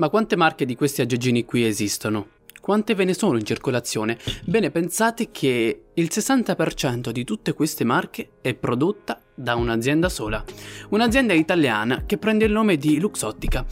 Ma quante marche di questi aggeggini qui esistono? Quante ve ne sono in circolazione? Bene, pensate che il 60% di tutte queste marche è prodotta da un'azienda sola. Un'azienda italiana che prende il nome di Luxottica.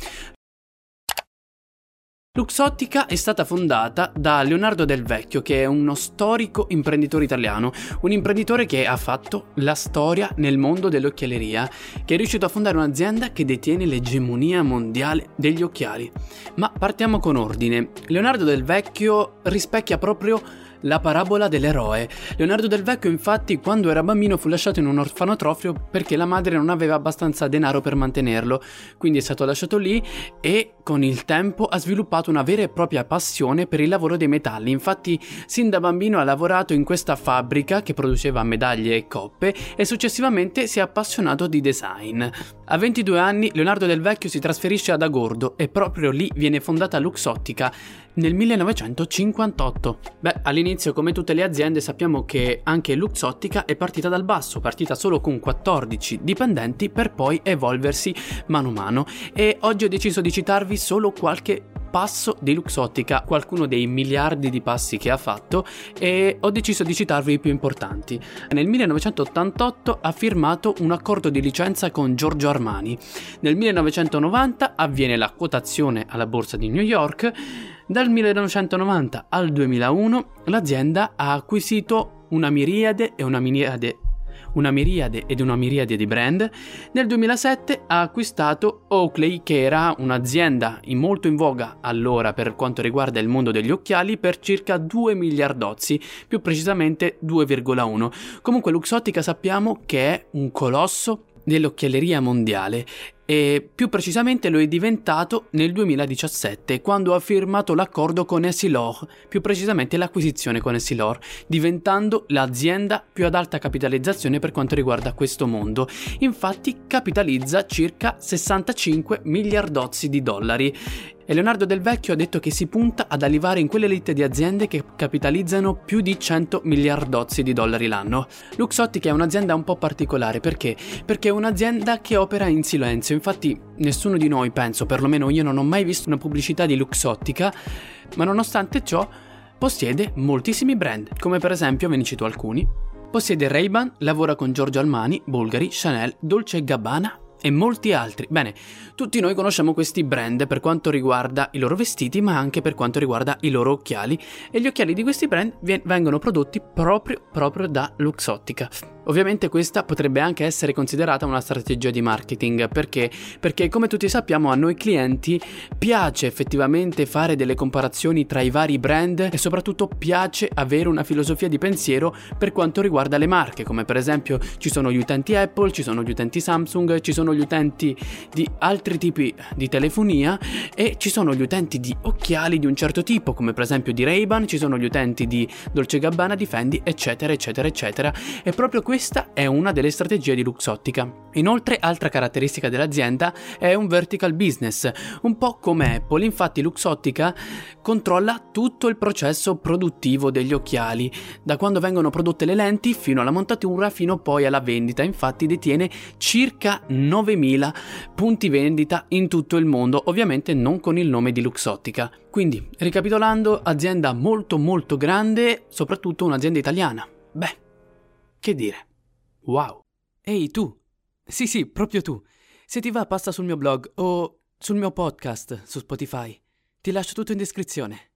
Luxottica è stata fondata da Leonardo Del Vecchio, che è uno storico imprenditore italiano, un imprenditore che ha fatto la storia nel mondo dell'occhialeria, che è riuscito a fondare un'azienda che detiene l'egemonia mondiale degli occhiali. Ma partiamo con ordine. Leonardo Del Vecchio rispecchia proprio la parabola dell'eroe. Leonardo del Vecchio infatti quando era bambino fu lasciato in un orfanotrofio perché la madre non aveva abbastanza denaro per mantenerlo, quindi è stato lasciato lì e con il tempo ha sviluppato una vera e propria passione per il lavoro dei metalli. Infatti sin da bambino ha lavorato in questa fabbrica che produceva medaglie e coppe e successivamente si è appassionato di design. A 22 anni Leonardo del Vecchio si trasferisce ad Agordo e proprio lì viene fondata Luxottica nel 1958. Beh, all'inizio come tutte le aziende sappiamo che anche Luxottica è partita dal basso, partita solo con 14 dipendenti per poi evolversi mano a mano e oggi ho deciso di citarvi solo qualche passo di Luxottica, qualcuno dei miliardi di passi che ha fatto e ho deciso di citarvi i più importanti. Nel 1988 ha firmato un accordo di licenza con Giorgio Armani. Nel 1990 avviene la quotazione alla borsa di New York. Dal 1990 al 2001 l'azienda ha acquisito una miriade e una miriade una miriade ed una miriade di brand, nel 2007 ha acquistato Oakley che era un'azienda molto in voga allora per quanto riguarda il mondo degli occhiali per circa 2 miliardozzi, più precisamente 2,1. Comunque Luxottica sappiamo che è un colosso dell'occhialeria mondiale e più precisamente lo è diventato nel 2017 quando ha firmato l'accordo con Essilor, più precisamente l'acquisizione con Essilor, diventando l'azienda più ad alta capitalizzazione per quanto riguarda questo mondo. Infatti capitalizza circa 65 miliardozzi di dollari e Leonardo Del Vecchio ha detto che si punta ad arrivare in quell'elite di aziende che capitalizzano più di 100 miliardozzi di dollari l'anno. Luxottica è un'azienda un po' particolare perché? Perché è un'azienda che opera in silenzio, infatti nessuno di noi, penso, perlomeno io non ho mai visto una pubblicità di Luxottica, ma nonostante ciò possiede moltissimi brand, come per esempio, ve ne cito alcuni, possiede Ray-Ban, lavora con Giorgio Armani, Bulgari, Chanel, Dolce Gabbana e molti altri. Bene, tutti noi conosciamo questi brand per quanto riguarda i loro vestiti, ma anche per quanto riguarda i loro occhiali e gli occhiali di questi brand vengono prodotti proprio, proprio da Luxottica. Ovviamente questa potrebbe anche essere considerata una strategia di marketing, perché? Perché come tutti sappiamo a noi clienti piace effettivamente fare delle comparazioni tra i vari brand e soprattutto piace avere una filosofia di pensiero per quanto riguarda le marche, come per esempio ci sono gli utenti Apple, ci sono gli utenti Samsung, ci sono gli utenti di altri tipi di telefonia e ci sono gli utenti di occhiali di un certo tipo, come per esempio di Ray-Ban, ci sono gli utenti di Dolce Gabbana, di Fendi, eccetera, eccetera, eccetera. E proprio questo questa è una delle strategie di Luxottica. Inoltre, altra caratteristica dell'azienda è un vertical business, un po' come Apple. Infatti, Luxottica controlla tutto il processo produttivo degli occhiali, da quando vengono prodotte le lenti fino alla montatura, fino poi alla vendita. Infatti, detiene circa 9000 punti vendita in tutto il mondo, ovviamente non con il nome di Luxottica. Quindi, ricapitolando, azienda molto molto grande, soprattutto un'azienda italiana. Beh, che dire. Wow. Ehi tu! Sì sì, proprio tu. Se ti va passa sul mio blog o sul mio podcast su Spotify. Ti lascio tutto in descrizione.